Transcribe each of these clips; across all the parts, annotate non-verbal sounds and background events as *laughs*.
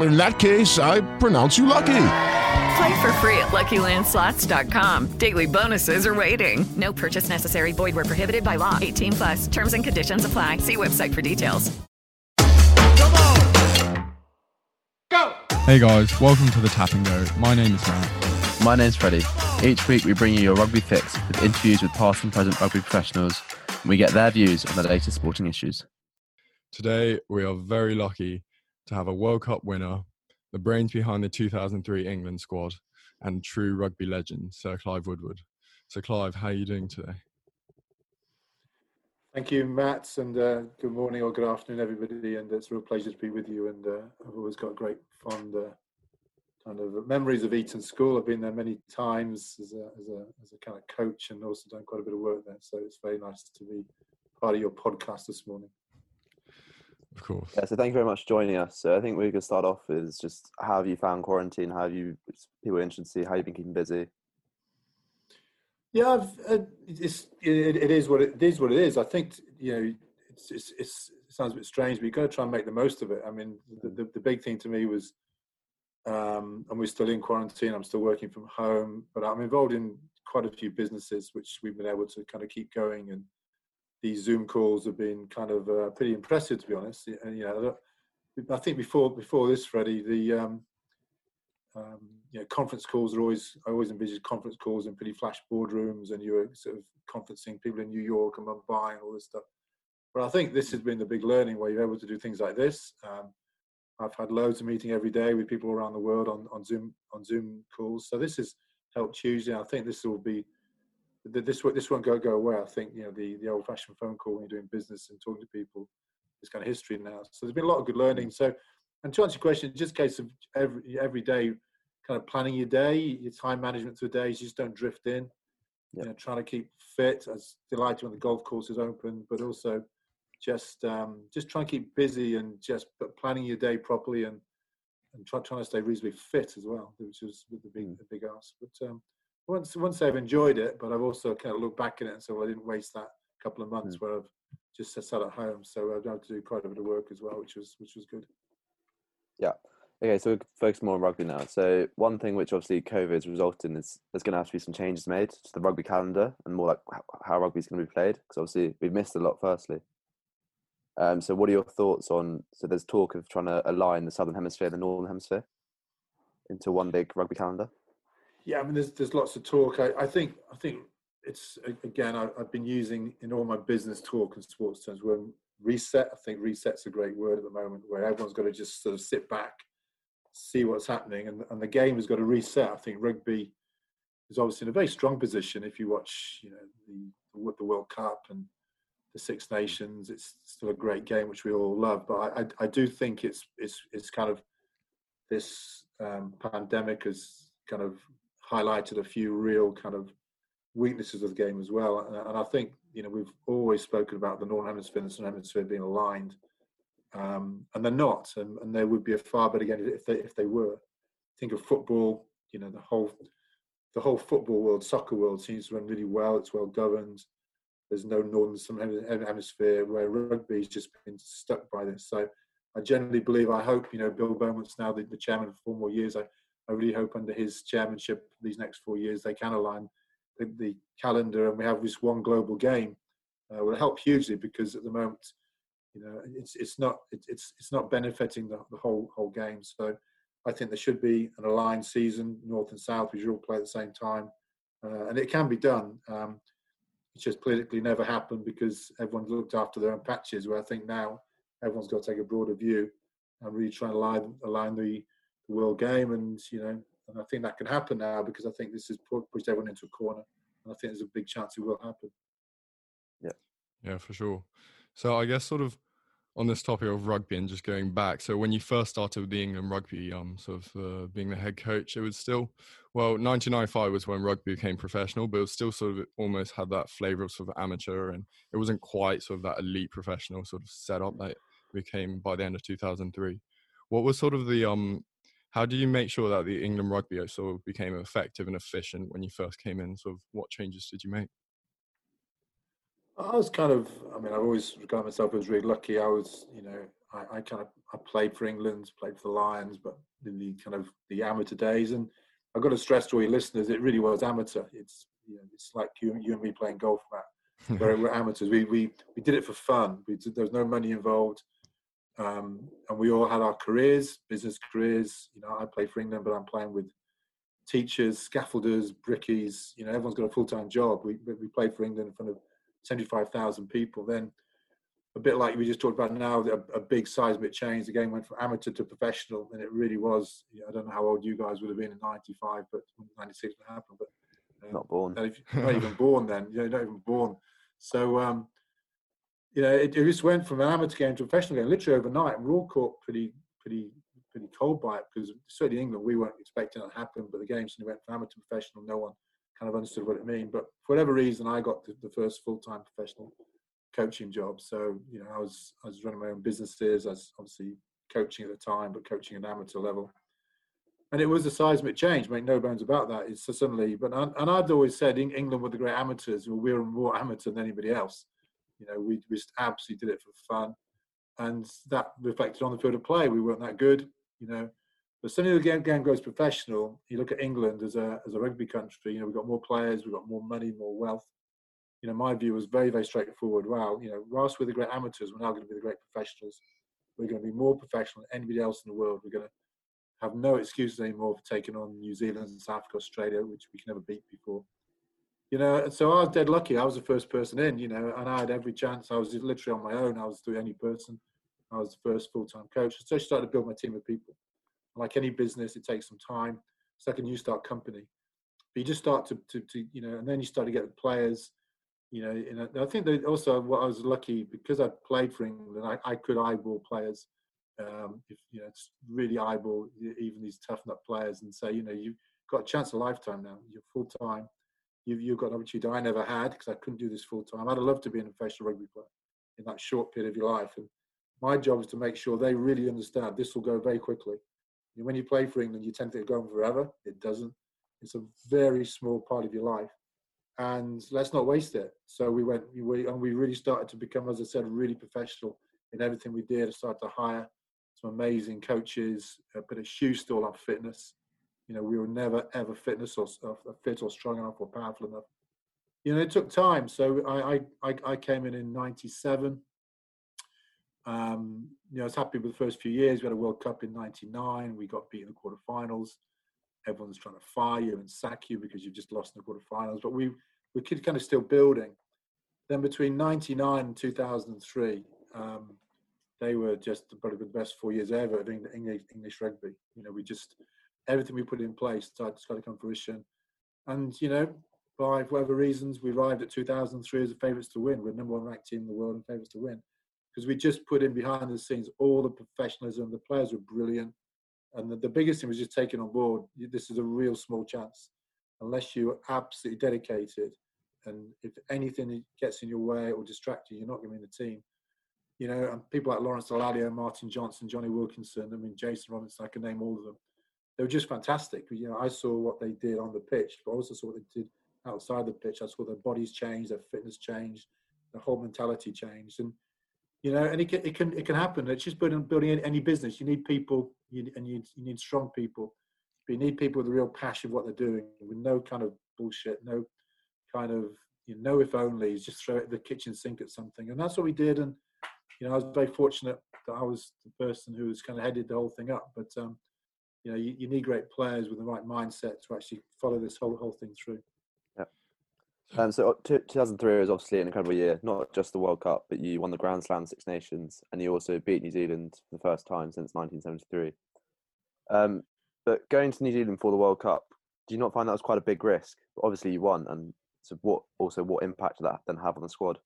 In that case, I pronounce you lucky. Play for free at LuckyLandSlots.com. Daily bonuses are waiting. No purchase necessary. Void where prohibited by law. 18 plus. Terms and conditions apply. See website for details. Come on, Go! Hey guys, welcome to the Tap and Go. My name is Matt. My name's Freddie. Each week we bring you your rugby fix with interviews with past and present rugby professionals. And we get their views on the latest sporting issues. Today we are very lucky to have a World Cup winner, the brains behind the 2003 England squad, and true rugby legend, Sir Clive Woodward. So, Clive, how are you doing today? Thank you, Matt, and uh, good morning or good afternoon, everybody. And it's a real pleasure to be with you. And uh, I've always got great fond uh, kind of memories of Eton School. I've been there many times as a, as a as a kind of coach, and also done quite a bit of work there. So it's very nice to be part of your podcast this morning. Of course. Yeah, so thank you very much for joining us. So I think we could start off is just how have you found quarantine? How have you people are interested to see how you've been keeping busy? Yeah, uh, it's it, it is what it, it is what it is. I think you know it's, it's, it's it sounds a bit strange, but you've got to try and make the most of it. I mean, the, the, the big thing to me was, um, and we're still in quarantine. I'm still working from home, but I'm involved in quite a few businesses which we've been able to kind of keep going and these Zoom calls have been kind of uh, pretty impressive, to be honest. And, you know, I think before before this, Freddie, the um, um, you know conference calls are always I always envisaged conference calls in pretty flash boardrooms, and you were sort of conferencing people in New York and Mumbai and all this stuff. But I think this has been the big learning where you're able to do things like this. Um, I've had loads of meeting every day with people around the world on, on Zoom on Zoom calls. So this has helped hugely. I think this will be this this won't go go away. I think you know the the old fashioned phone call when you're doing business and talking to people is kind of history now. So there's been a lot of good learning. So, and to answer your question, just a case of every every day, kind of planning your day, your time management through days. You just don't drift in. Yep. You know, trying to keep fit. As delighted when the golf course is open, but also just um, just trying to keep busy and just planning your day properly and and try, trying to stay reasonably fit as well, which was the big mm. the big ask. But um, once once I've enjoyed it, but I've also kind of looked back at it and said, well, I didn't waste that couple of months mm. where I've just sat at home. So I've had to do quite a bit of work as well, which was which was good. Yeah. Okay, so we focus more on rugby now. So one thing which obviously COVID has resulted in is there's going to have to be some changes made to the rugby calendar and more like how rugby is going to be played because obviously we've missed a lot. Firstly, um, so what are your thoughts on? So there's talk of trying to align the southern hemisphere and the northern hemisphere into one big rugby calendar. Yeah, I mean, there's there's lots of talk. I, I think I think it's again I, have been using in all my business talk and sports terms. When reset, I think reset's a great word at the moment, where everyone's got to just sort of sit back, see what's happening, and and the game has got to reset. I think rugby is obviously in a very strong position. If you watch, you know, the the World Cup and the Six Nations, it's still a great game which we all love. But I I, I do think it's it's it's kind of this um, pandemic has kind of highlighted a few real kind of weaknesses of the game as well. And, I think you know we've always spoken about the Northern Hemisphere and the Southern Hemisphere being aligned, um, and they're not. And, and there would be a far better game if they if they were. Think of football. You know the whole the whole football world, soccer world seems to run really well. It's well governed. there's no northern southern hemisphere where rugby's just been stuck by this. So I generally believe, I hope, you know, Bill Beaumont's now the, the chairman for four more years. I, I really hope under his chairmanship these next four years they can align the, the calendar and we have this one global game. Uh, will help hugely because at the moment, you know, it's it's not it's it's not benefiting the, the whole whole game. So I think there should be an aligned season, North and South, we should all play at the same time, uh, and it can be done. Um, it's just politically never happened because everyone's looked after their own patches. Where I think now everyone's got to take a broader view and really try and align, align the, the world game. And you know, and I think that can happen now because I think this has pushed everyone into a corner, and I think there's a big chance it will happen. Yeah, yeah, for sure. So I guess sort of on this topic of rugby and just going back, so when you first started with the England rugby, um, sort of uh, being the head coach, it was still, well, 1995 was when rugby became professional, but it was still sort of almost had that flavour of sort of amateur, and it wasn't quite sort of that elite professional sort of setup that became by the end of 2003. What was sort of the um, how do you make sure that the England rugby sort of became effective and efficient when you first came in? Sort of what changes did you make? I was kind of, I mean, I've always regarded myself as really lucky. I was, you know, I, I, kind of, I played for England, played for the Lions, but in the kind of the amateur days. And I've got to stress to all your listeners, it really was amateur. It's, you know, it's like you, you and me playing golf, Matt. where *laughs* we're amateurs. We, we, we did it for fun. We did, there was no money involved. Um, and we all had our careers, business careers. You know, I play for England, but I'm playing with teachers, scaffolders, brickies. You know, everyone's got a full time job. We, we played for England in front of 75,000 people. Then, a bit like we just talked about now, a, a, big seismic change. The game went from amateur to professional, and it really was. You know, I don't know how old you guys would have been in '95, but '96 when it happened. But um, not born. Not even born then. You know, not even born. So, um, you know, it, it, just went from an amateur game to a professional game literally overnight. And we're all caught pretty, pretty, pretty cold by it because certainly in England we weren't expecting it to happen. But the game suddenly went from amateur to professional. No one kind of understood what it meant. But for whatever reason, I got the, the first full-time professional coaching job. So you know, I was I was running my own businesses. I was obviously coaching at the time, but coaching at amateur level. And it was a seismic change. Make no bones about that. It's suddenly, but and I'd always said England were the great amateurs. we were more amateur than anybody else. You know, we just absolutely did it for fun, and that reflected on the field of play. We weren't that good. You know, but suddenly the game, game goes professional. You look at England as a as a rugby country. You know, we've got more players, we've got more money, more wealth. You know, my view was very very straightforward. Wow, you know, whilst we're the great amateurs, we're now going to be the great professionals. We're going to be more professional than anybody else in the world. We're going to have no excuses anymore for taking on New Zealand and South Africa, Australia, which we can never beat before. You know, so I was dead lucky. I was the first person in, you know, and I had every chance. I was literally on my own. I was the only person. I was the first full time coach. So I started to build my team of people like any business, it takes some time. It's like a new start company. But you just start to, to, to you know, and then you start to get the players, you know, and I think that also what I was lucky because I played for England, I, I could eyeball players. Um, if you know, it's really eyeball even these tough nut players and say, you know, you've got a chance of lifetime now. You're full time. You've, you've got an opportunity I never had because I couldn't do this full time. I'd loved to be a professional rugby player in that short period of your life. And my job is to make sure they really understand this will go very quickly when you play for England, you tend to go on forever. It doesn't. It's a very small part of your life, and let's not waste it. So we went, we, and we really started to become, as I said, really professional in everything we did. I started to hire some amazing coaches, uh, put a shoe stall on fitness. You know, we were never ever fitness or fit or strong enough or powerful enough. You know, it took time. So I I, I came in in '97 um, you know, I was happy with the first few years. We had a World Cup in '99. We got beat in the quarterfinals. Everyone's trying to fire you and sack you because you've just lost in the quarterfinals. But we we kept kind of still building. Then between '99 and 2003, um, they were just probably the best four years ever of English, English rugby. You know, we just everything we put in place started, to come fruition. And you know, by whatever reasons, we arrived at 2003 as the favourites to win. We're number one ranked team in the world and favourites to win because we just put in behind the scenes all the professionalism. The players were brilliant, and the, the biggest thing was just taking on board. This is a real small chance, unless you are absolutely dedicated. And if anything gets in your way or distracts you, you're not going to be in the team. You know, and people like Lawrence Dallaglio, Martin Johnson, Jonny Wilkinson. I mean, Jason Robinson. I can name all of them. They were just fantastic. You know, I saw what they did on the pitch, but I also saw what they did outside the pitch. I saw their bodies change, their fitness change, their whole mentality changed, and you know, and it can it can it can happen. It's just building building any business. You need people, you, and you you need strong people. But you need people with a real passion of what they're doing, with no kind of bullshit, no kind of you know if only. Just throw it the kitchen sink at something, and that's what we did. And you know, I was very fortunate that I was the person who was kind of headed the whole thing up. But um, you know, you, you need great players with the right mindset to actually follow this whole whole thing through. Yeah. Um, so uh, 2003 was obviously an incredible year, not just the World Cup, but you won the Grand Slam Six Nations, and you also beat New Zealand for the first time since 1973. Um, but going to New Zealand for the World Cup, do you not find that was quite a big risk? Obviously, you won, and so what? Also, what impact did that then have on the squad?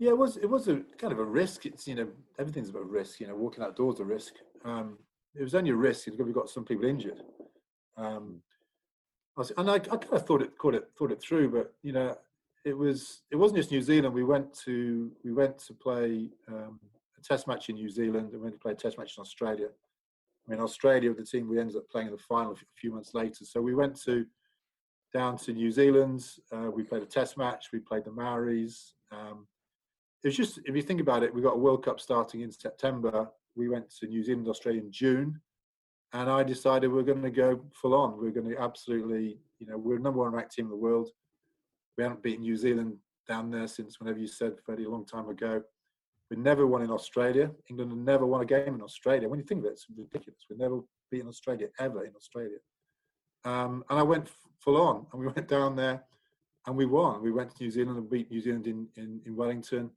Yeah, it was it was a kind of a risk. It's you know everything's about risk. You know, walking outdoors a risk. Um, it was only a risk because we got some people injured. Um, was, and I, I kind of thought it, thought it, thought it through, but you know, it was it wasn't just New Zealand. We went to we went to play um, a test match in New Zealand, and we went to play a test match in Australia. I mean, Australia, the team we ended up playing in the final a few months later. So we went to down to New Zealand. Uh, we played a test match. We played the Maoris. Um, was just if you think about it, we got a World Cup starting in September. We went to New Zealand, Australia in June, and I decided we're going to go full on. We're going to absolutely, you know, we're number one ranked team in the world. We haven't beaten New Zealand down there since whenever you said, a long time ago. We never won in Australia. England had never won a game in Australia. When you think of it, it's ridiculous. We've never beaten Australia ever in Australia. Um, and I went f- full on, and we *laughs* went down there, and we won. We went to New Zealand and beat New Zealand in, in, in Wellington.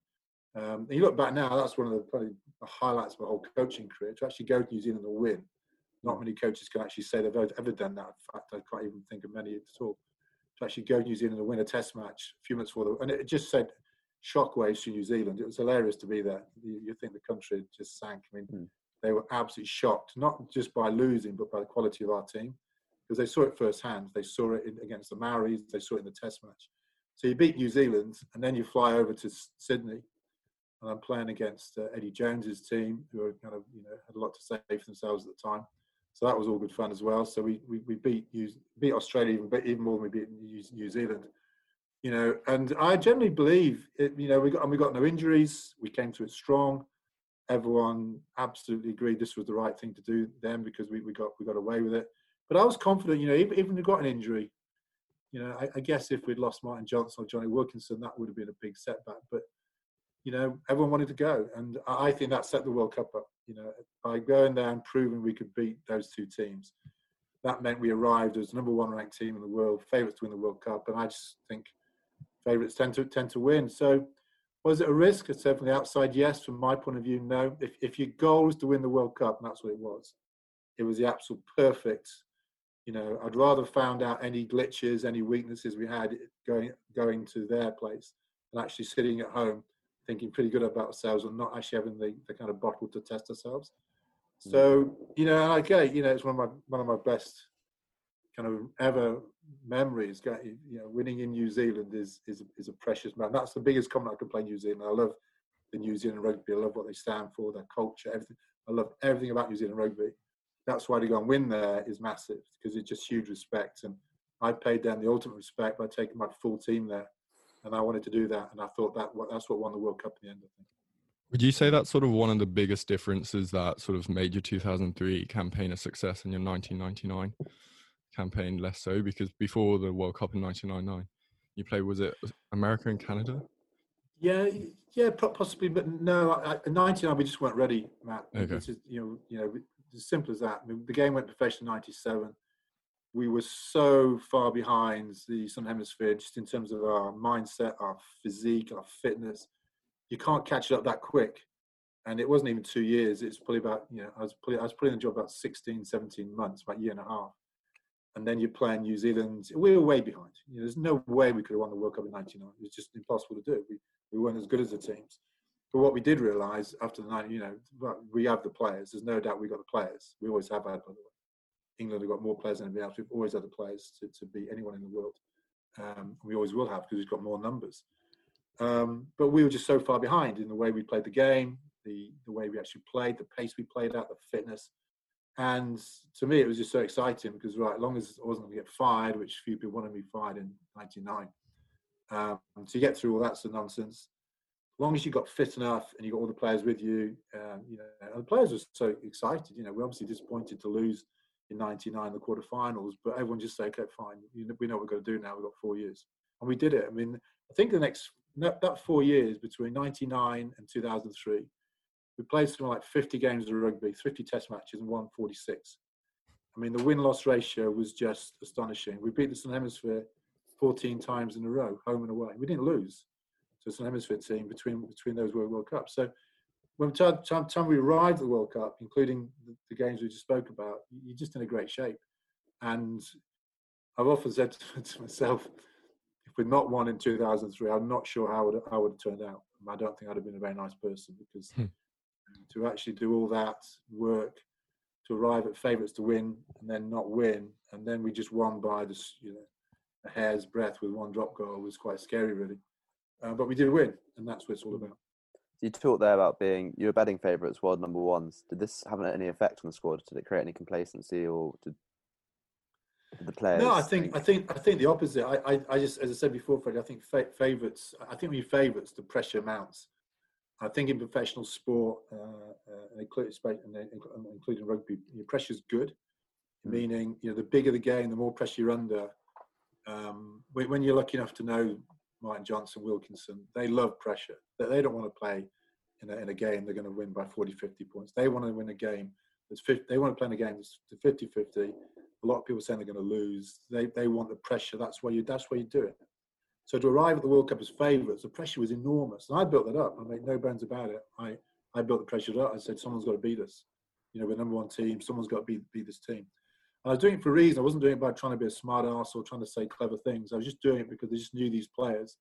Um, and you look back now, that's one of the probably the highlights of my whole coaching career. To actually go to New Zealand and win, not many coaches can actually say they've ever done that. In fact, I can't even think of many at all. To actually go to New Zealand and win a Test match a few months before the, and it just said shockwaves to New Zealand. It was hilarious to be there. You, you think the country just sank. I mean, mm. they were absolutely shocked, not just by losing, but by the quality of our team, because they saw it firsthand. They saw it in, against the Maoris. They saw it in the Test match. So you beat New Zealand, and then you fly over to Sydney and I'm playing against uh, Eddie Jones's team, who are kind of you know had a lot to say for themselves at the time. So that was all good fun as well. So we we, we beat beat Australia even even more than we beat New Zealand. You know, and I generally believe it. You know, we got and we got no injuries. We came to it strong. Everyone absolutely agreed this was the right thing to do then because we, we got we got away with it. But I was confident. You know, even even if we got an injury, you know, I, I guess if we'd lost Martin Johnson or Jonny Wilkinson, that would have been a big setback. But you know, everyone wanted to go, and I think that set the World Cup up. You know, by going there and proving we could beat those two teams, that meant we arrived as number one ranked team in the world, favourites to win the World Cup, and I just think favourites tend to tend to win. So, was it a risk? Definitely outside, yes. From my point of view, no. If if your goal is to win the World Cup, and that's what it was, it was the absolute perfect. You know, I'd rather found out any glitches, any weaknesses we had going going to their place than actually sitting at home thinking pretty good about ourselves and not actually having the, the kind of bottle to test ourselves. Mm. So you know, I get you know it's one of my one of my best kind of ever memories. You know, winning in New Zealand is is is a precious man. That's the biggest comment I can play New Zealand. I love the New Zealand rugby. I love what they stand for, their culture, everything. I love everything about New Zealand rugby. That's why to go and win there is massive because it's just huge respect. And I paid them the ultimate respect by taking my full team there and I wanted to do that, and I thought that that's what won the World Cup in the end. I think. Would you say that's sort of one of the biggest differences that sort of made your 2003 campaign a success and your 1999 campaign less so? Because before the World Cup in 1999, you played was it America and Canada? Yeah, yeah, possibly, but no. In '99, we just weren't ready, Matt. Okay. Just, you know, you know, as simple as that. I mean, the game went professional in '97 we were so far behind the Southern Hemisphere just in terms of our mindset, our physique, our fitness. You can't catch it up that quick. And it wasn't even two years. It's probably about, you know, I was, probably, I was putting the job about 16, 17 months, about a year and a half. And then you're playing New Zealand. We were way behind. You know, there's no way we could have won the World Cup in 99. It was just impossible to do. We, we weren't as good as the teams. But what we did realise after the night, you know, we have the players. There's no doubt we got the players. We always have had, by the way. England have got more players than anybody else. We've always had the players to, to beat anyone in the world. Um, we always will have because we've got more numbers. Um, but we were just so far behind in the way we played the game, the the way we actually played, the pace we played at, the fitness. And to me, it was just so exciting because, right, as long as I wasn't going to get fired, which few people wanted me fired in '99, um, to get through all that sort of nonsense, as long as you got fit enough and you got all the players with you, um, you know, the players were so excited. You know, we're obviously disappointed to lose in '99 the quarterfinals, but everyone just said, "Okay, fine, we know what we're going to do now. We've got four years," and we did it. I mean, I think the next that four years between '99 and 2003 we played something like 50 games of rugby, 50 test matches, and won 46. I mean, the win loss ratio was just astonishing. We beat the Southern Hemisphere 14 times in a row, home and away. We didn't lose to the Southern Hemisphere team between between those World Cups. So when time, time, time we arrived at the World Cup, including the, the, games we just spoke about, you're just in a great shape. And I've often said *laughs* to, to myself, if we'd not won in 2003, I'm not sure how it, how it would have turned out. I don't think I'd have been a very nice person because hmm to actually do all that work to arrive at favourites to win and then not win, and then we just won by the you know a hair's breadth with one drop goal was quite scary, really. Uh, but we did win, and that's what it's all about. You talked there about being you were betting favourites, world number ones. Did this have any effect on the squad? Did it create any complacency, or did, did the players? No, I think I think I think the opposite. I, I, I just as I said before, Fred. I think favourites. I think when you favourites, the pressure mounts. I think in professional sport, uh, uh, including, including rugby, your pressure is good, mm. meaning you know the bigger the game, the more pressure you're under. Um, when you're lucky enough to know Martin Johnson, Wilkinson, they love pressure. They don't want to play in a, in a game they're going to win by 40, 50 points. They want to win a game that's 50, they want to play in a game that's 50, 50. A lot of people saying they're going to lose. They, they want the pressure. That's why you, that's why you do it. So to arrive at the World Cup as favourites, the pressure was enormous. And I built that up. I made no bones about it. I, I built the pressure up. I said, someone's got to beat us. You know, we're number one team. Someone's got to beat, beat this team. I was doing it for a reason. I wasn't doing it by trying to be a smart ass or trying to say clever things. I was just doing it because I just knew these players.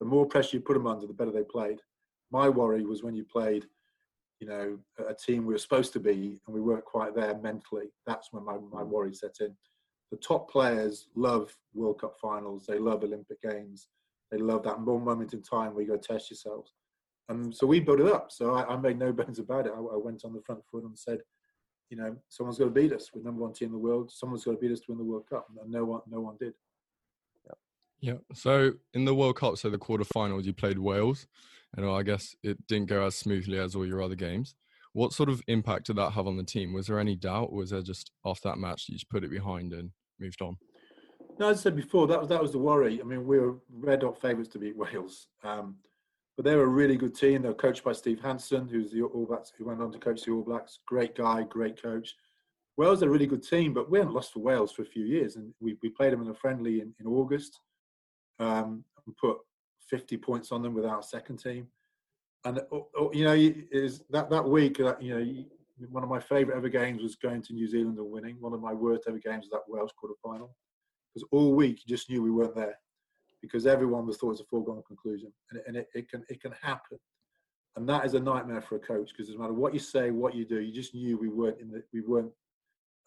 The more pressure you put them under, the better they played. My worry was when you played, you know, a team we were supposed to be and we weren't quite there mentally. That's when my, my worry set in the top players love World Cup finals. They love Olympic Games. They love that one moment in time where you go test yourselves. And so we built it up. So I, I made no *laughs* bones about it. I, I, went on the front foot and said, you know, someone's got to beat us. We're number one team in the world. Someone's got to beat us to win the World Cup. And no one, no one did. Yeah. So in the World Cup, so the quarterfinals, you played Wales, and I guess it didn't go as smoothly as all your other games. What sort of impact did that have on the team? Was there any doubt, or was there just after that match you just put it behind and moved on? No, as I said before, that was that was the worry. I mean, we were red hot favourites to beat Wales, um, but they're a really good team. They're coached by Steve Hansen, who's the All Blacks, who went on to coach the All Blacks. Great guy, great coach. Wales are a really good team, but we haven't lost for Wales for a few years, and we, we played them in a friendly in, in August, um, and put 50 points on them with our second team. And oh, oh, you know, is that that week, uh, you know, one of my favourite ever games was going to New Zealand and winning. One of my worst ever games was that Wales quarter final. Because all week you just knew we weren't there because everyone was thought it was a foregone conclusion. And, it, and it, it, can, it can happen. And that is a nightmare for a coach because no matter what you say, what you do, you just knew we weren't in the, we weren't,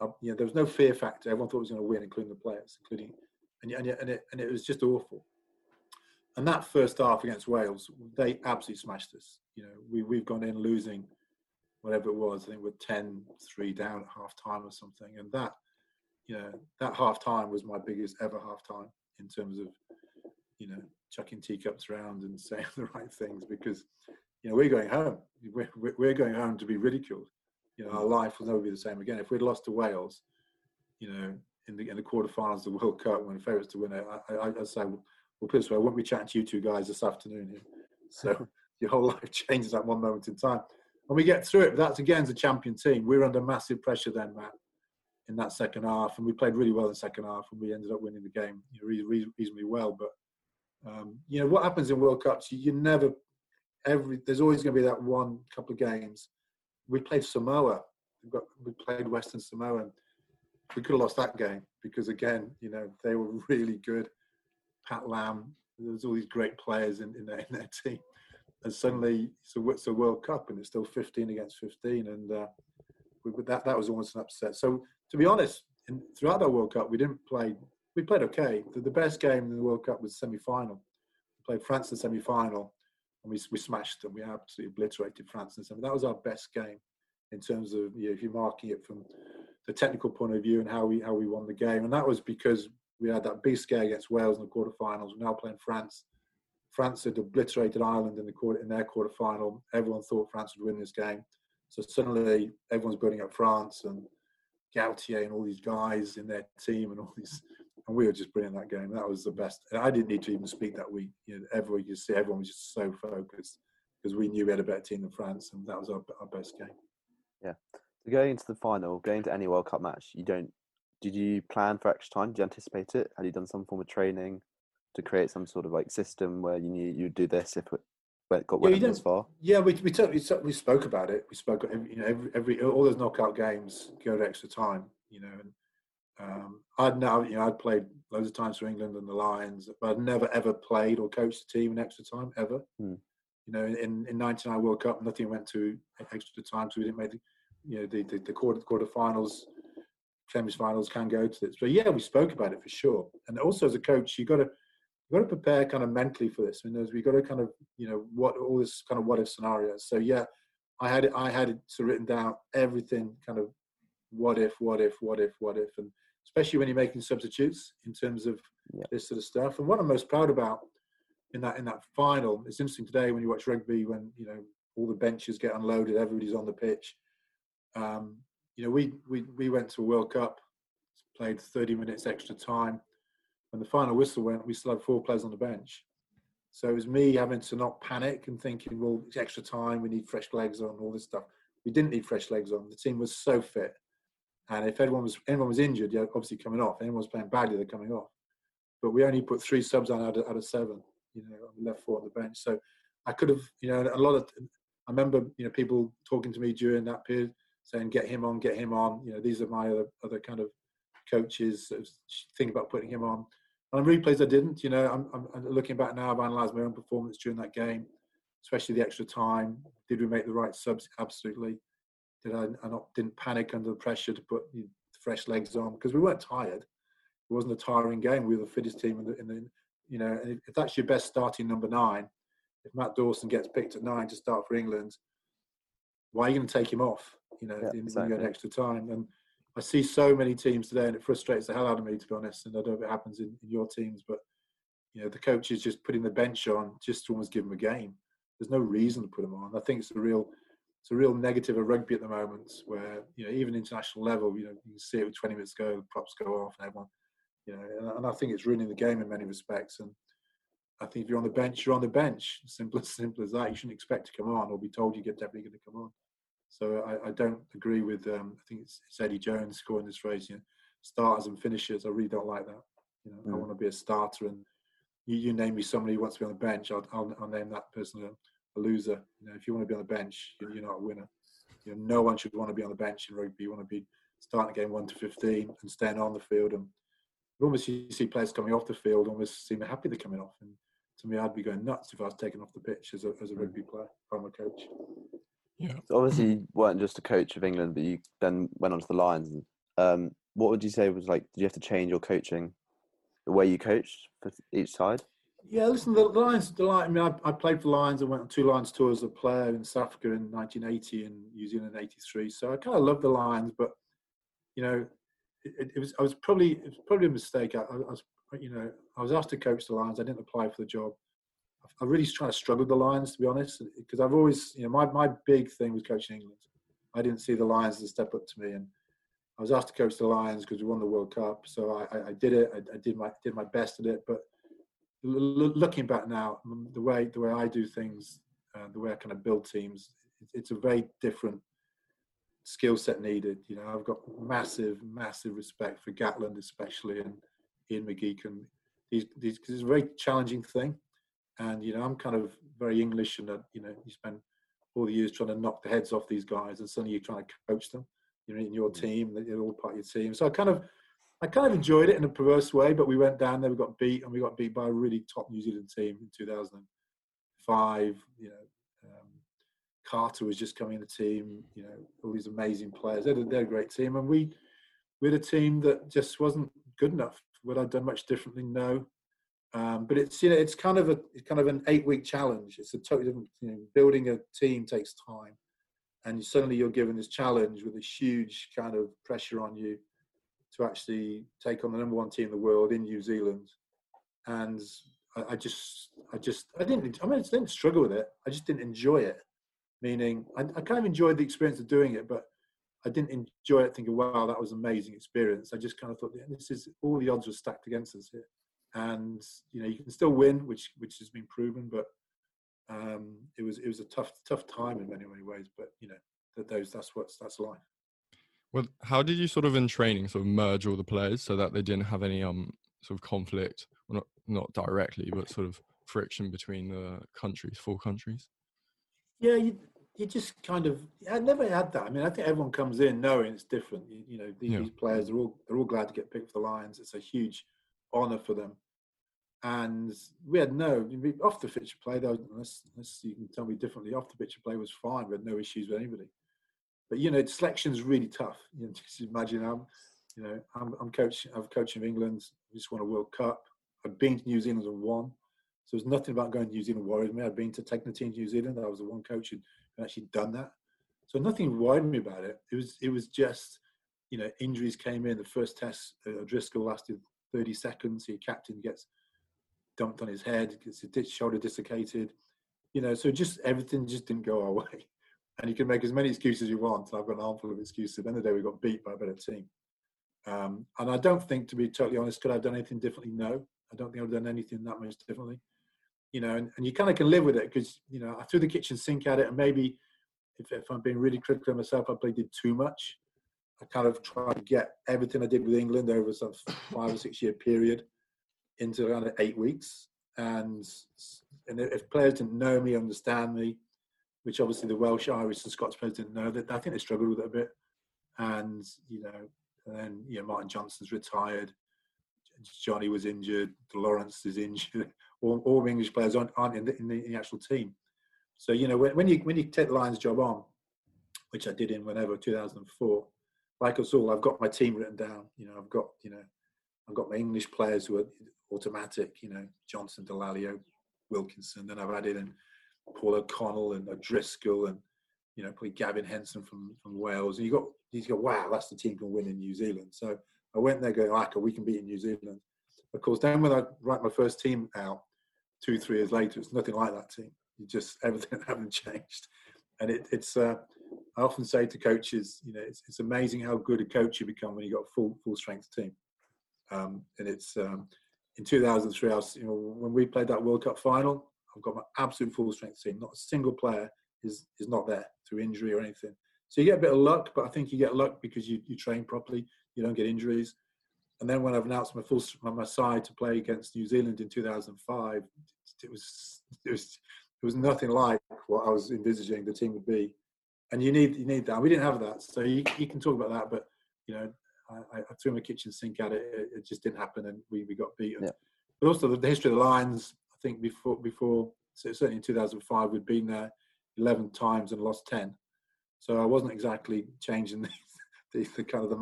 uh, you know, there was no fear factor. Everyone thought was going to win, including the players, including, and, and, and, it, and it was just awful. And that first half against Wales, they absolutely smashed us. You know, we, we've gone in losing whatever it was. I think we're 10 3 down at half time or something. And that, you know, that half time was my biggest ever half time in terms of, you know, chucking teacups around and *laughs* saying the right things because, you know, we're going home. We're, we're going home to be ridiculed. You know, our mm. life will never be the same again. If we'd lost to Wales, you know, in the in the quarterfinals of the World Cup when favourites to win it, I, I, I'd say, well, put this way, I won't be chatting to you two guys this afternoon here. So *laughs* *laughs* your whole life changes at one moment in time and we get through it. But that's again as a champion team. We were under massive pressure then, Matt, in that second half, and we played really well in the second half, and we ended up winning the game you know, reasonably well. But um, you know what happens in World Cups? You, you never every there's always going to be that one couple of games. We played Samoa. We, got, we played Western Samoa. And we could have lost that game because again, you know, they were *laughs* really good. Pat Lam, there's all these great players in, in, their, in their team and suddenly so it's a World Cup and it's still 15 against 15, and uh, we, that that was almost an upset. So to be honest, in, throughout that World Cup, we didn't play. We played okay. The, the best game in the World Cup was semi-final. We played France in semi-final, and we we smashed them. We absolutely obliterated France in semi. That was our best game in terms of you know, if you're marking it from the technical point of view and how we how we won the game, and that was because we had that big scare against Wales in the quarterfinals. We're now playing France. France had obliterated Ireland in the quarter in their quarterfinal. Everyone thought France would win this game, so suddenly everyone's building up France and Galthié and all these guys in their team and all these, and we were just brilliant that game. That was the best. And I didn't need to even speak that week. You know, everyone you see, everyone was just so focused because we knew we had a better team than France, and that was our, our best game. Yeah. So going into the final, going to any World Cup match, you don't. Did you plan for extra time? Did you anticipate it? Had you done some form of training to create some sort of like system where you knew you'd do this if it got yeah, went this far? Yeah, we we, took, we we spoke about it. We spoke you know every, every all those knockout games go to extra time. You know, and um, I'd now you know I'd played loads of times for England and the Lions, but I'd never ever played or coached a team in extra time ever. Hmm. You know, in in '99 World Cup, nothing went to extra time, so we didn't make the you know the the, the quarter quarterfinals, semi-finals can go to this. But yeah, we spoke about it for sure. And also as a coach, you got to you've got to prepare kind of mentally for this. I mean, we've got to kind of, you know, what all this kind of what if scenarios. So yeah, I had it, I had it so written down everything kind of what if, what if, what if, what if, and especially when you're making substitutes in terms of yeah. this sort of stuff. And what I'm most proud about in that in that final, it's interesting today when you watch rugby when you know all the benches get unloaded, everybody's on the pitch. Um, you know, we we we went to a World Cup, played 30 minutes extra time when the final whistle went, we still had four players on the bench. So it was me having to not panic and thinking, well, it's extra time, we need fresh legs on, all this stuff. We didn't need fresh legs on. The team was so fit. And if anyone was anyone was injured, yeah, obviously coming off. Anyone was playing badly, they're coming off. But we only put three subs on out of, out of seven, you know, on the left four on the bench. So I could have, you know, a lot of. I remember, you know, people talking to me during that period saying, "Get him on, get him on." You know, these are my other other kind of coaches think about putting him on. And on replays, I didn't. You know, I'm, I'm looking back now. I've analysed my own performance during that game, especially the extra time. Did we make the right subs? Absolutely. I, I not didn't panic under the pressure to put fresh legs on because we weren't tired. It wasn't a tiring game. We were the fittest team in the, in the you know. And if that's your best starting number nine, if Matt Dawson gets picked at nine to start for England, why are you going to take him off? You know, yeah, in, exactly. in extra time and I see so many teams today, and it frustrates the hell out of me to be honest. And I don't know if it happens in, in your teams, but you know the coaches just putting the bench on just to almost give them a game. There's no reason to put them on. I think it's a real it's a real negative of rugby at the moment, where you know even international level, you know you can see it with 20 minutes go, the props go off, and everyone, you know, and, I think it's ruining the game in many respects. And I think if you're on the bench, you're on the bench. *laughs* Simple as simple as that. You shouldn't expect to come on or be told you're definitely going to come on. So I, I don't agree with. Um, I think it's, it's, Eddie Jones scoring this phrase. You know, starters and finishers. I really don't like that. You know, mm. I want to be a starter, and you, you, name me somebody who wants to be on the bench. I'll, I'll, I'll name that person a, a, loser. You know, if you want to be on the bench, you're, you're not a winner. You know, no one should want to be on the bench in rugby. You want to be starting a game one to fifteen and staying on the field. And almost you see players coming off the field almost seem happy they're coming off. And to me, I'd be going nuts if I was taken off the pitch as a, as a rugby player from a coach. Yeah. So obviously, you weren't just a coach of England, but you then went on to the Lions. Um, what would you say was like? Did you have to change your coaching, the way you coached for each side? Yeah, listen, the Lions. Lions. I mean, I, I played for Lions. and went on two Lions tours as a player in South Africa in 1980 and New Zealand in '83. So I kind of love the Lions, but you know, it, it, was I was probably it was probably a mistake. I, I was you know I was asked to coach the Lions. I didn't apply for the job. I really trying to struggle with the Lions to be honest, because I've always, you know, my, my big thing was coaching England. I didn't see the Lions as a step up to me, and I was asked to coach the Lions because we won the World Cup. So I, I, I did it. I, I, did my did my best at it. But looking back now, the way the way I do things, uh, the way I kind of build teams, it's a very different skill set needed. You know, I've got massive, massive respect for Gatland, especially, and Ian McGeechan. These, these, cause it's a very challenging thing and you know I'm kind of very English, and uh, you know you spend all the years trying to knock the heads off these guys, and suddenly you're trying to coach them. You know, in your mm. team, they're all part of your team. So I kind of, I kind of enjoyed it in a perverse way. But we went down there, we got beat, and we got beat by a really top New Zealand team in 2005. You know, um, Carter was just coming in the team. You know, all these amazing players. They're, they're a great team, and we, we had a team that just wasn't good enough. Would I done much differently? No. Um, but it's you know it's kind of a kind of an eight week challenge. It's a totally different. You know, building a team takes time, and suddenly you're given this challenge with this huge kind of pressure on you to actually take on the number one team in the world in New Zealand. And I, I just, I just, I didn't, I mean, I didn't struggle with it. I just didn't enjoy it. Meaning, I, I kind of enjoyed the experience of doing it, but I didn't enjoy it thinking, wow, that was an amazing experience. I just kind of thought, this is all the odds were stacked against us here. And, you know, you can still win, which, which has been proven, but um, it was, it was a tough, tough time in many, many ways, but you know, that those, that's what's, that's life. Well, how did you sort of in training sort of merge all the players so that they didn't have any um sort of conflict, well, not not directly, but sort of friction between the countries, four countries? Yeah, you you just kind of I never had that. I mean, I think everyone comes in knowing it's different. You, you know, these, yeah. these, players are all they're all glad to get picked for the Lions. It's a huge honour for them. And we had no off the pitch play. Though, unless, unless you can tell me differently, off the pitch play was fine. We had no issues with anybody but you know, selection is really tough. You know, *laughs* just imagine I'm, you know, I'm, I'm coach. I'm coaching England. We just won a World Cup. I've been to New Zealand and won. So there's nothing about going to New Zealand worried me. I've been to the team New Zealand. I was the one coach who actually done that. So nothing worried me about it. It was it was just, you know, injuries came in. The first test, uh, Driscoll lasted 30 seconds. Your captain gets dumped on his head, gets his shoulder dislocated. You know, so just everything just didn't go our *laughs* way and you can make as many excuses as you want. I've got an armful of excuses. At the end of the day, we got beat by a better team. Um, and I don't think, to be totally honest, could I have done anything differently? No, I don't think I've done anything that much differently. You know, and, and you kind of can live with it because, you know, I threw the kitchen sink at it and maybe if, if I'm being really critical of myself, I probably did too much. I kind of tried to get everything I did with England over some five or six year period into around eight weeks. And, and if players didn't know me, understand me, which obviously the Welsh, Irish, and Scots players didn't know. That I think they struggled with it a bit. And you know, and then you know, Martin Johnson's retired. Jonny was injured. Lawrence is injured. *laughs* All, all English players aren't, aren't in, the, in, the, in, the, actual team. So you know, when, when you when you take the Lions job on, which I did in whenever 2004, like us all, I've got my team written down. You know, I've got you know, I've got my English players who are automatic. You know, Johnson, Dallaglio, Wilkinson. Then I've added in Paul O'Connell and Driscoll and you know probably Gavin Henson from from Wales. And you got you go, wow, that's the team can win in New Zealand. So I went there going, okay, we can beat in New Zealand. Of course, then when I write my first team out, two three years later, it's nothing like that team. You just *laughs* everything haven't changed, and it, it's. Uh, I often say to coaches, you know, it's, it's amazing how good a coach you become when you got a full full strength team. Um, and it's um, in 2003, I was, you know, when we played that World Cup final, I've got my absolute full strength team. Not a single player is is not there through injury or anything. So you get a bit of luck, but I think you get luck because you, you train properly. You don't get injuries. And then when I've announced my full my side to play against New Zealand in 2005, it was it was it was nothing like what I was envisaging the team would be. And you need you need that. We didn't have that, so you you can talk about that, but you know I, I threw my kitchen sink at it. It, it just didn't happen, and we, we got beaten. Yeah. But also the, the history of the Lions think before before so certainly in 2005 we'd been there 11 times and lost 10. So I wasn't exactly changing *laughs* the, the, the kind of the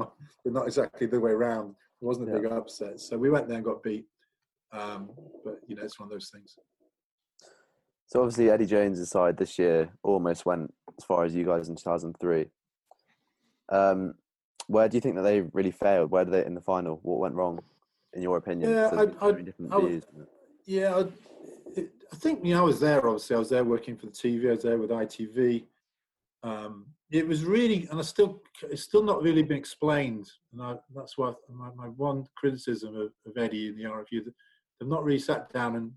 but not exactly the way around. It wasn't a yeah. big upset. So we went there and got beat. Um, but you know, it's one of those things. So obviously Eddie Jones' side this year almost went as far as you guys in 2003. Um, where do you think that they really failed? Where did they in the final? What went wrong, in your opinion? Yeah, so I, I, different I, views. Yeah, I, I think you know I was there. Obviously, I was there working for the TV. I was there with ITV. Um, it was really, and I still, it's still not really been explained. And I, that's why my, my, one criticism of, of, Eddie in the RFU, that they've not really sat down and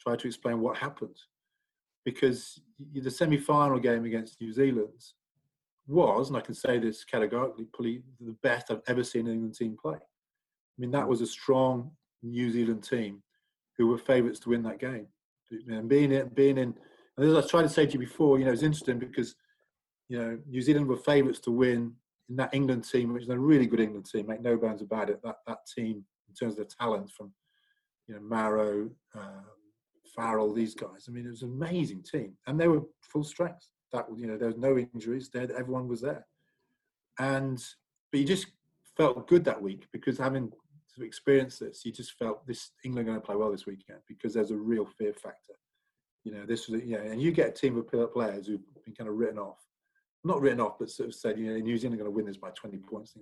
tried to explain what happened, because the semi-final game against New Zealand was, and I can say this categorically, probably the best I've ever seen an England team play. I mean, that was a strong New Zealand team who were favourites to win that game. And being in, being in, and as I tried to say to you before, you know, it's interesting because, you know, New Zealand were favourites to win in that England team, which is a really good England team. Make no bones about it. That that team, in terms of the talent from, you know, Maro, um, Farrell, these guys. I mean, it was an amazing team, and they were full strength. That you know, there was no injuries. There, everyone was there, and but you just felt good that week because having to experience this, you just felt this England going to play well this weekend because there's a real fear factor. You know, this was, a, you know, and you get a team of players who've been kind of written off. not written off, but sort of said, you know, New Zealand are going to win this by 20 points.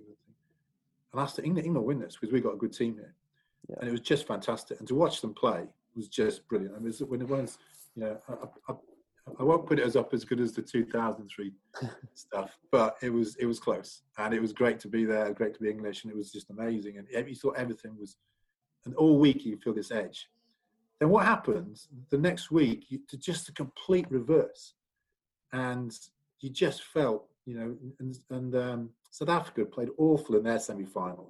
And I said, England, England win this because we've got a good team here. Yeah. And it was just fantastic. And to watch them play was just brilliant. I mean, when it was, you know, I, I, I won't put it as up as good as the 2003 *laughs* stuff, but it was it was close, and it was great to be there, great to be English, and it was just amazing. And you thought everything was, and all week you feel this edge. Then what happens the next week? You, to just a complete reverse, and you just felt, you know, and, and um, South Africa played awful in their semi-final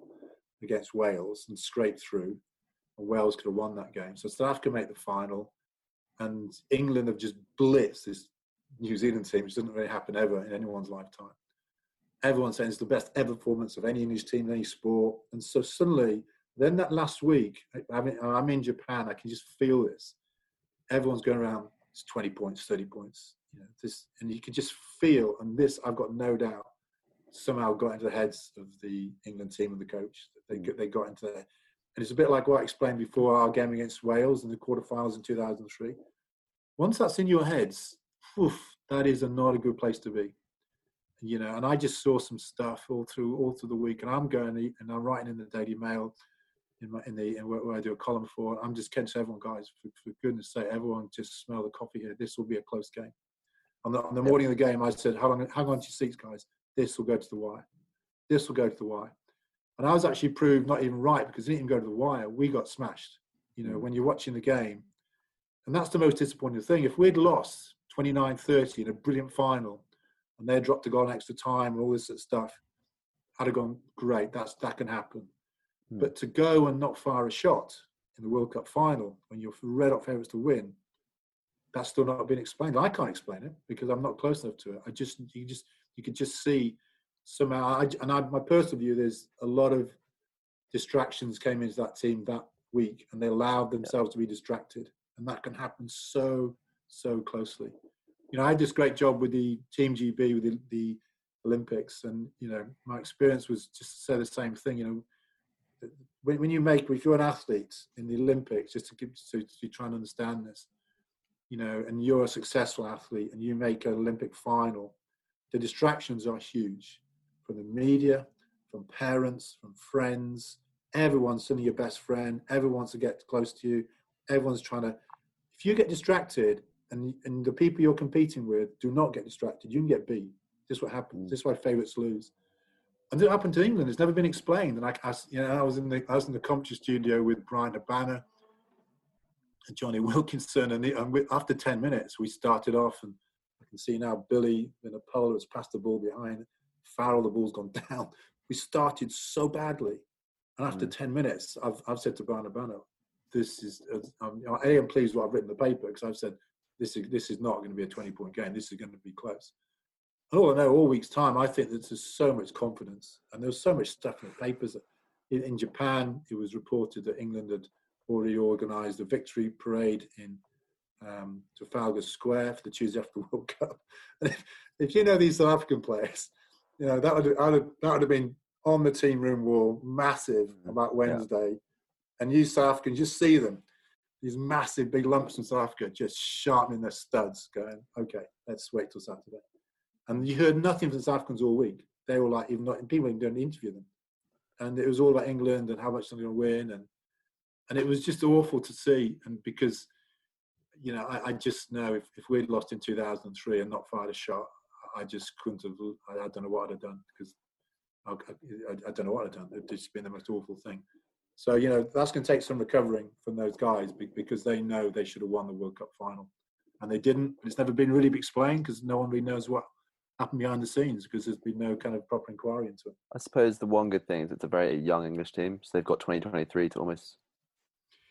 against Wales and scraped through. And Wales could have won that game. So South Africa made the final and England have just blitzed this New Zealand team, which doesn't really happen ever in anyone's lifetime. Everyone's saying it's the best ever performance of any English team in any sport. And so suddenly, then that last week, I mean, I'm in Japan, I can just feel this. Everyone's going around, it's 20 points, 30 points. You know, this, and you can just feel, and this, I've got no doubt, somehow got into the heads of the England team and the coach. They, mm. they got into there. And it's a bit like what I explained before our game against Wales in the quarterfinals in 2003. Once that's in your heads, oof, that is a not a good place to be. You know, and I just saw some stuff all through all through the week, and I'm going and I'm writing in the Daily Mail, in my in the in where, where I do a column for. I'm just catching everyone, guys, for, for goodness' sake, everyone just smell the coffee here. This will be a close game. On the on the morning of the game, I said, "Hang on, hang on to your seats, guys. This will go to the wire. This will go to the wire." And I was actually proved not even right because it didn't even go to the wire. We got smashed. You know, mm. when you're watching the game, and that's the most disappointing thing. If we'd lost 29 30 in a brilliant final and they dropped a goal in extra time and all this sort of stuff, I'd have gone, great, that's that can happen. Mm. But to go and not fire a shot in the World Cup final when you're red hot favourites to win, that's still not been explained. I can't explain it because I'm not close enough to it. I just you just you can just see somehow, I, and I, my personal view, there's a lot of distractions came into that team that week, and they allowed themselves to be distracted, and that can happen so so closely. You know, I had this great job with the Team GB with the, the Olympics, and you know, my experience was just to say the same thing. You know, when, when you make, if you're an athlete in the Olympics, just to give, to, to try and understand this, you know, and you're a successful athlete and you make an Olympic final, the distractions are huge from the media, from parents, from friends. Everyone's suddenly your best friend. Everyone wants to get close to you. Everyone's trying to. If you get distracted and, and the people you're competing with do not get distracted, you can get beat. This is what happens. Mm. This is why favourites lose. And it happened to England. It's never been explained. And I, I, you know, I was in the I was in the commentary studio with Bryan Habana and Jonny *laughs* Wilkinson, and, the, and we, after ten minutes, we started off, and I can see now Billy in a pole has passed the ball behind. Farrell, the ball's gone *laughs* down. We started so badly. And after mm. 10 minutes, I've, I've said to Bryan Habana, this is, um, I'm pleased what I've written the paper because I've said, this is, this is not going to be a 20 point game. This is going to be close. And all I know, all week's time, I think that there's so much confidence and there's so much stuff in the papers. In, in Japan, it was reported that England had already organised a victory parade in um, Trafalgar Square for the Tuesday after the *laughs* World Cup. And if, if you know these South African players, you know that would have, that would have been on the team room wall, massive mm-hmm. about Wednesday, yeah. and you South Africans just see them, these massive big lumps in South Africa just sharpening their studs, going, okay, let's wait till Saturday. And you heard nothing from the South Africans all week. They were like, even not people didn't interview them, and it was all about England and how much they're going to win, and and it was just awful to see, and because. You know, I, I just know if, if we'd lost in 2003 and not fired a shot, I just couldn't have. I, I don't know what I'd have done because I, I, I, don't know what I'd done. It'd just been the most awful thing. So you know that's going to take some recovering from those guys because they know they should have won the World Cup final, and they didn't. It's never been really explained because no one really knows what happened behind the scenes because there's been no kind of proper inquiry into it. I suppose the one good thing is it's a very young English team, so they've got 2023 to almost.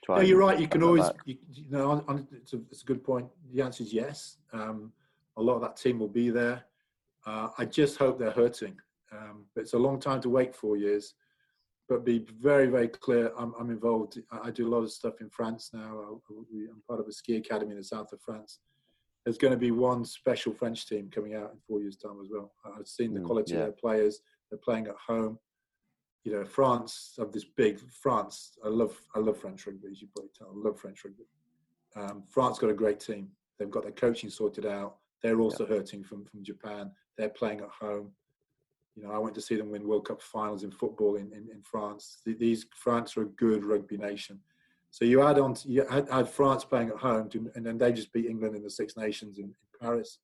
Try no, you're right. You can always, you, you, know, it's a, it's a, good point. The answer is yes. Um, a lot of that team will be there. Uh, I just hope they're hurting. Um, but it's a long time to wait four years. But be very, very clear. I'm, I'm involved. I do a lot of stuff in France now. I'm part of a ski academy in the south of France. There's going to be one special French team coming out in four years' time as well. I've seen the mm, quality yeah. of their players. They're playing at home. You know, France have this big France. I love, I love French rugby, as you probably tell. I love French rugby. Um, France got a great team. They've got their coaching sorted out. They're also yeah. hurting from from Japan. They're playing at home. You know, I went to see them win World Cup finals in football in, in, in France. These France are a good rugby nation. So you add on, to, you had, had, France playing at home, to, and then they just beat England in the Six Nations in, in Paris.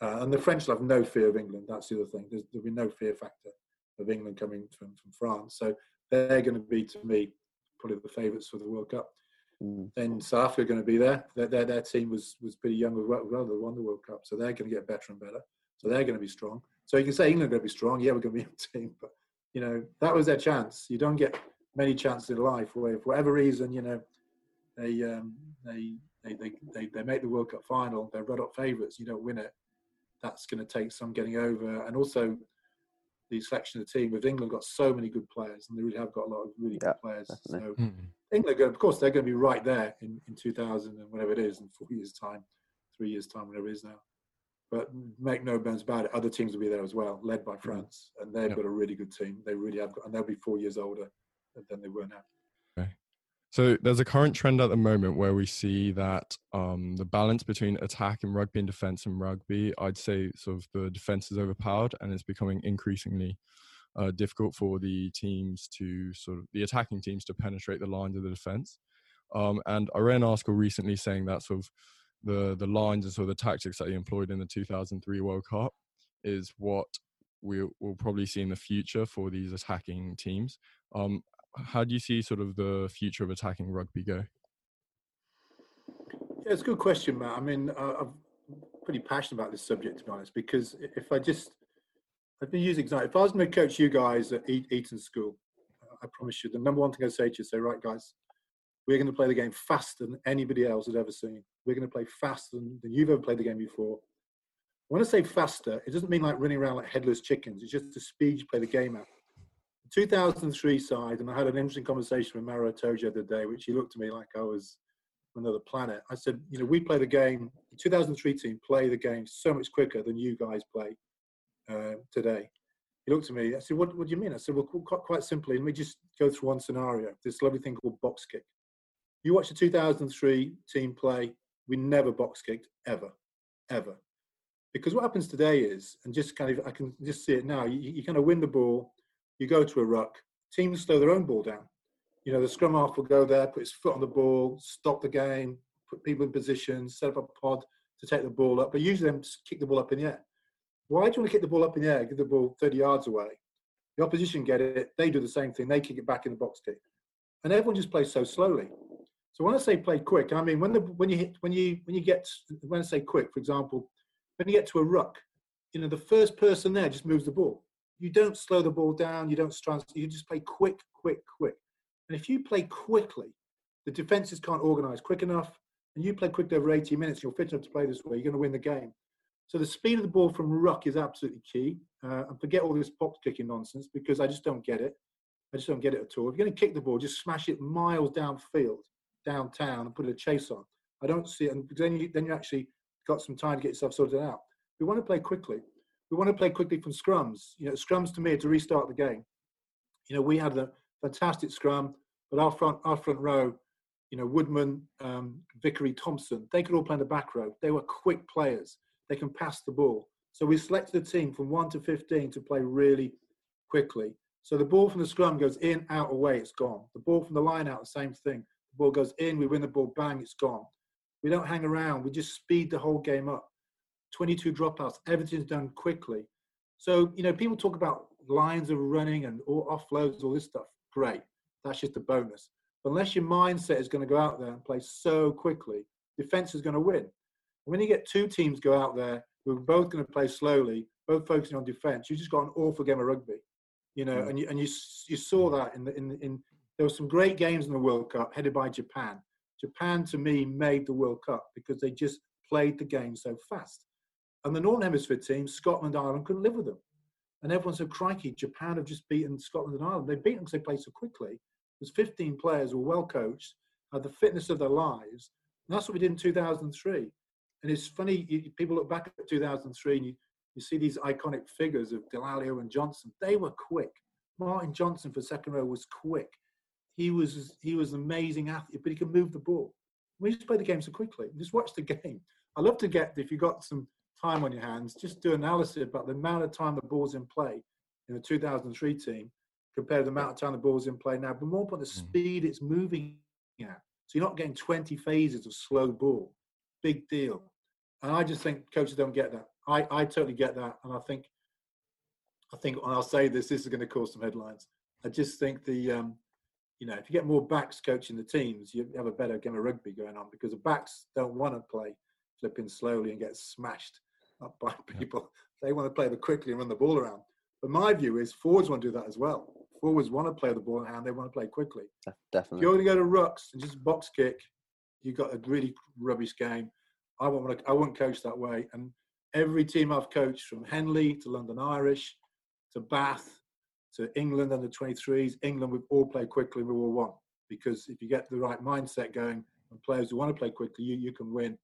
Uh, and the French will have no fear of England. That's the other thing. There's, there'll be no fear factor of England coming from, from France. So they're going to be, to me, probably the favourites for the World Cup. Mm. Then South Africa are going to be there. Their, their, their team was, was pretty young as well. They won the World Cup. So they're going to get better and better. So they're going to be strong. So you can say England are going to be strong. Yeah, we're going to be a *laughs* team. But, you know, that was their chance. You don't get many chances in life where, for whatever reason, you know, they, um, they, they, they, they, they make the World Cup final. They're red hot favourites. You don't win it. That's going to take some getting over. And also, the selection of the team with England got so many good players, and they really have got a lot of really yeah, good players. Definitely. So mm-hmm. England, of course, they're going to be right there in, in 2000 and whatever it is in four years' time, three years' time, whatever it is now. But make no bones about it, other teams will be there as well, led by mm-hmm. France, and they've got a really good team. They really have, got, and they'll be four years older than they were now. Okay. So there's a current trend at the moment where we see that um, the balance between attack in rugby and defense in rugby, I'd say sort of the defense is overpowered and it's becoming increasingly uh, difficult for the teams to sort of the attacking teams to penetrate the lines of the defense. Um, and I read an article recently saying that sort of the the lines and sort of the tactics that he employed in the 2003 World Cup is what we will probably see in the future for these attacking teams. Um, how do you see sort of the future of attacking rugby go? Yeah, it's a good question, Matt. I mean, uh, I'm pretty passionate about this subject, to be honest, because if I just, I've been using. If I was going to coach you guys at Eton School, I promise you, the number one thing I'd say to you is say, right, guys, we're going to play the game faster than anybody else has ever seen. We're going to play faster than, than you've ever played the game before. When I say faster, it doesn't mean like running around like headless chickens. It's just the speed you play the game at. The 2003 side, and I had an interesting conversation with Maro Itoje the other day, which he looked at me like I was another planet. I said, you know, we play the game, the 2003 team play the game so much quicker than you guys play uh, today. He looked at me, I said, what, what do you mean? I said, well, quite simply, let me just go through one scenario, this lovely thing called box kick. You watch the 2003 team play, we never box kicked, ever, ever. Because what happens today is, and just kind of, I can just see it now, you, you kind of win the ball, you go to a ruck, teams slow their own ball down. You know, the scrum half will go there, put his foot on the ball, stop the game, put people in position, set up a pod to take the ball up. But usually them kick the ball up in the air. Why do you want to kick the ball up in the air, give the ball 30 yards away? The opposition get it, they do the same thing, they kick it back in the box kick. And everyone just plays so slowly. So when I say play quick, I mean when the when you hit when you when you get when I say quick, for example, when you get to a ruck, you know the first person there just moves the ball you don't slow the ball down, you don't trans, you just play quick, quick, quick. And if you play quickly, the defenses can't organise quick enough, and you play quickly over 80 minutes, you're fit enough to play this way, you're going to win the game. So the speed of the ball from ruck is absolutely key. Uh, and forget all this box kicking nonsense because I just don't get it. I just don't get it at all. If you're going to kick the ball, just smash it miles downfield, downtown, and put a chase on. I don't see it, and then you then you actually got some time to get yourself sorted out. We want to play quickly we want to play quickly from scrums. You know, scrums to me to restart the game. You know, we had a fantastic scrum, but our front our front row, you know, Woodman, um, Vickery, Thompson, they could all play in the back row. They were quick players. They can pass the ball. So we selected a team from one to fifteen to play really quickly. So the ball from the scrum goes in, out, away, it's gone. The ball from the line out, the same thing. Ball goes in, we win the ball, bang, it's gone. We don't hang around. We just speed the whole game up. 22 dropouts. Everything's done quickly. So, you know, people talk about lines of running and all offloads, all this stuff. Great. That's just a bonus. But unless your mindset is going to go out there and play so quickly, defense is going to win. And when you get two teams go out there who are both going to play slowly, both focusing on defense, you've just got an awful game of rugby. You know, mm. and you and you you saw that in the in in there were some great games in the World Cup headed by Japan. Japan to me made the World Cup because they just played the game so fast. And the Northern Hemisphere teams, Scotland, Ireland, couldn't live with them. And everyone said, crikey, Japan have just beaten Scotland and Ireland. They beat them because they played so quickly. There's 15 players were well coached, had the fitness of their lives. And that's what we did in 2003. And it's funny, you, people look back at 2003 and you, you see these iconic figures of Dallaglio and Johnson. They were quick. Martin Johnson for second row was quick. He was he was an amazing athlete, but he could move the ball. We just play the game so quickly. Just watch the *laughs* game. I love to get if you've got some time on your hands, just do analysis about the amount of time the ball's in play in the 2003 team compared to the amount of time the ball's in play now. But more important, the speed it's moving at. So you're not getting 20 phases of slow ball. Big deal. And I just think coaches don't get that. I, I totally get that. And I think, I think, and I'll say this, this is going to cause some headlines. I just think the, um, you know, if you get more backs coaching the teams, you have a better game of rugby going on because the backs don't want to play flipping slowly and get smashed up by *laughs* people. They want to play the quickly and run the ball around. But my view is forwards want to do that as well. Forwards want to play the ball in hand. They want to play quickly. Definitely. If you're going to go to rucks and just box kick, you've got a really rubbish game. I won't, I won't coach that way. And every team I've coached, from Henley to London Irish to Bath to England under 23s, England we've all played quickly. We all won because if you get the right mindset going and players who want to play quickly, you, you can win.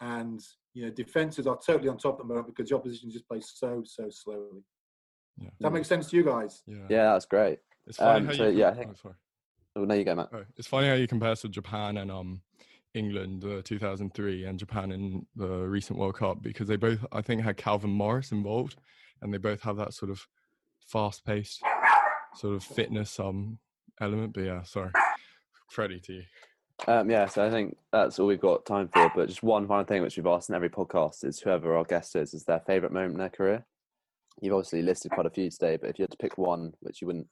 And you know, defenses are totally on top at the moment because the opposition just plays so so slowly. Yeah. Does that make sense to you guys? Yeah. Yeah, that's great. It's funny Um, how so, you yeah, I com- think- oh, sorry. Oh, no, you go, Matt. Oh, it's funny how you compare to Japan and um England uh, 2003 and Japan in the recent World Cup because they both I think had Calvin Morris involved and they both have that sort of fast-paced sort of fitness um element. But yeah, sorry, Freddie to you. Um, yeah, so I think that's all we've got time for. But just one final thing which we've asked in every podcast is whoever our guest is, is their favourite moment in their career. You've obviously listed quite a few today, but if you had to pick one which you wouldn't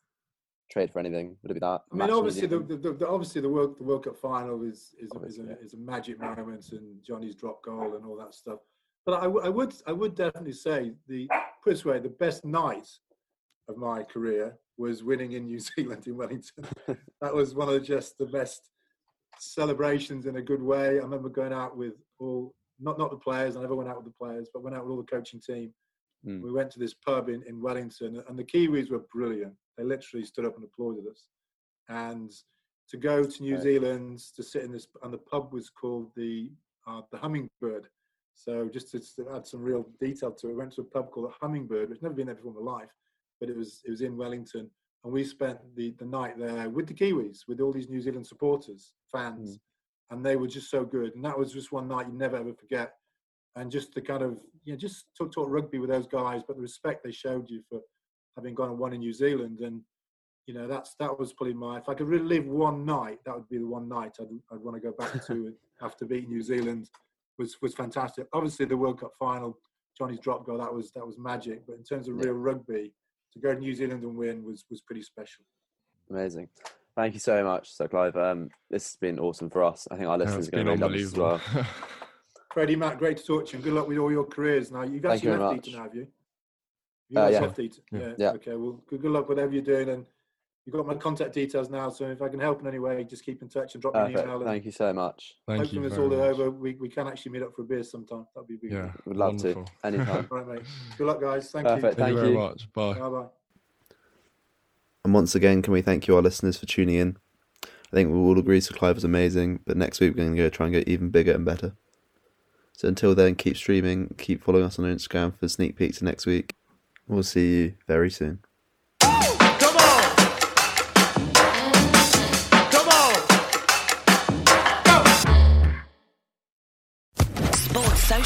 trade for anything, would it be that? I mean, obviously, the, the, the obviously the World the World Cup final is is, a, is, a, yeah. is a magic moment, and Jonny's drop goal and all that stuff. But I, w- I would I would definitely say the put this way, the best night of my career was winning in New *laughs* Zealand in Wellington. *laughs* that was one of the, just the best celebrations in a good way. I remember going out with all not not the players. I never went out with the players, but went out with all the coaching team. Mm. We went to this pub in, in Wellington, and the Kiwis were brilliant. They literally stood up and applauded us. And to go to New Right. Zealand to sit in this, and the pub was called the uh, the Hummingbird. So just to, to add some real detail to it, we went to a pub called the Hummingbird, which never been there before in my life, but it was it was in Wellington, and we spent the the night there with the Kiwis, with all these New Zealand supporters, fans, mm. and they were just so good. And that was just one night you never ever forget. And just the kind of you know just talk talk rugby with those guys, but the respect they showed you for having gone and won in New Zealand, and you know that's that was probably my. If I could relive one night, that would be the one night I'd I'd want to go back to *laughs* after beating New Zealand. Was was fantastic. Obviously, the World Cup final, Jonny's drop goal, that was that was magic. But in terms of Yeah. real rugby, to go to New Zealand and win was was pretty special. Amazing. Thank you so much. So, Clive, um, this has been awesome for us. I think our listeners it's are going to really love this as well. *laughs* Freddie, Matt, great to talk to you, and good luck with all your careers. Now you've Thank actually you very left. Eton, have you? You Uh, yeah. left Eton. Yeah. Yeah. Yeah. Okay. Well, good, good luck whatever you're doing, and you've got my contact details now. So if I can help in any way, just keep in touch and drop me an Perfect. email. Thank you so much. Thank hopefully, you when it's all much. over, we, we can actually meet up for a beer sometime. That'd be really Yeah, Would love wonderful. to. Anytime. *laughs* All right, mate. Good luck, guys. Thank Perfect. Thank, you very you. much. Bye. Bye bye. And once again, can we thank you, our listeners, for tuning in? I think we all agree Sir Clive was amazing, but next week we're going to go try and get even bigger and better. So until then, keep streaming, keep following us on Instagram for sneak peeks of next week. We'll see you very soon.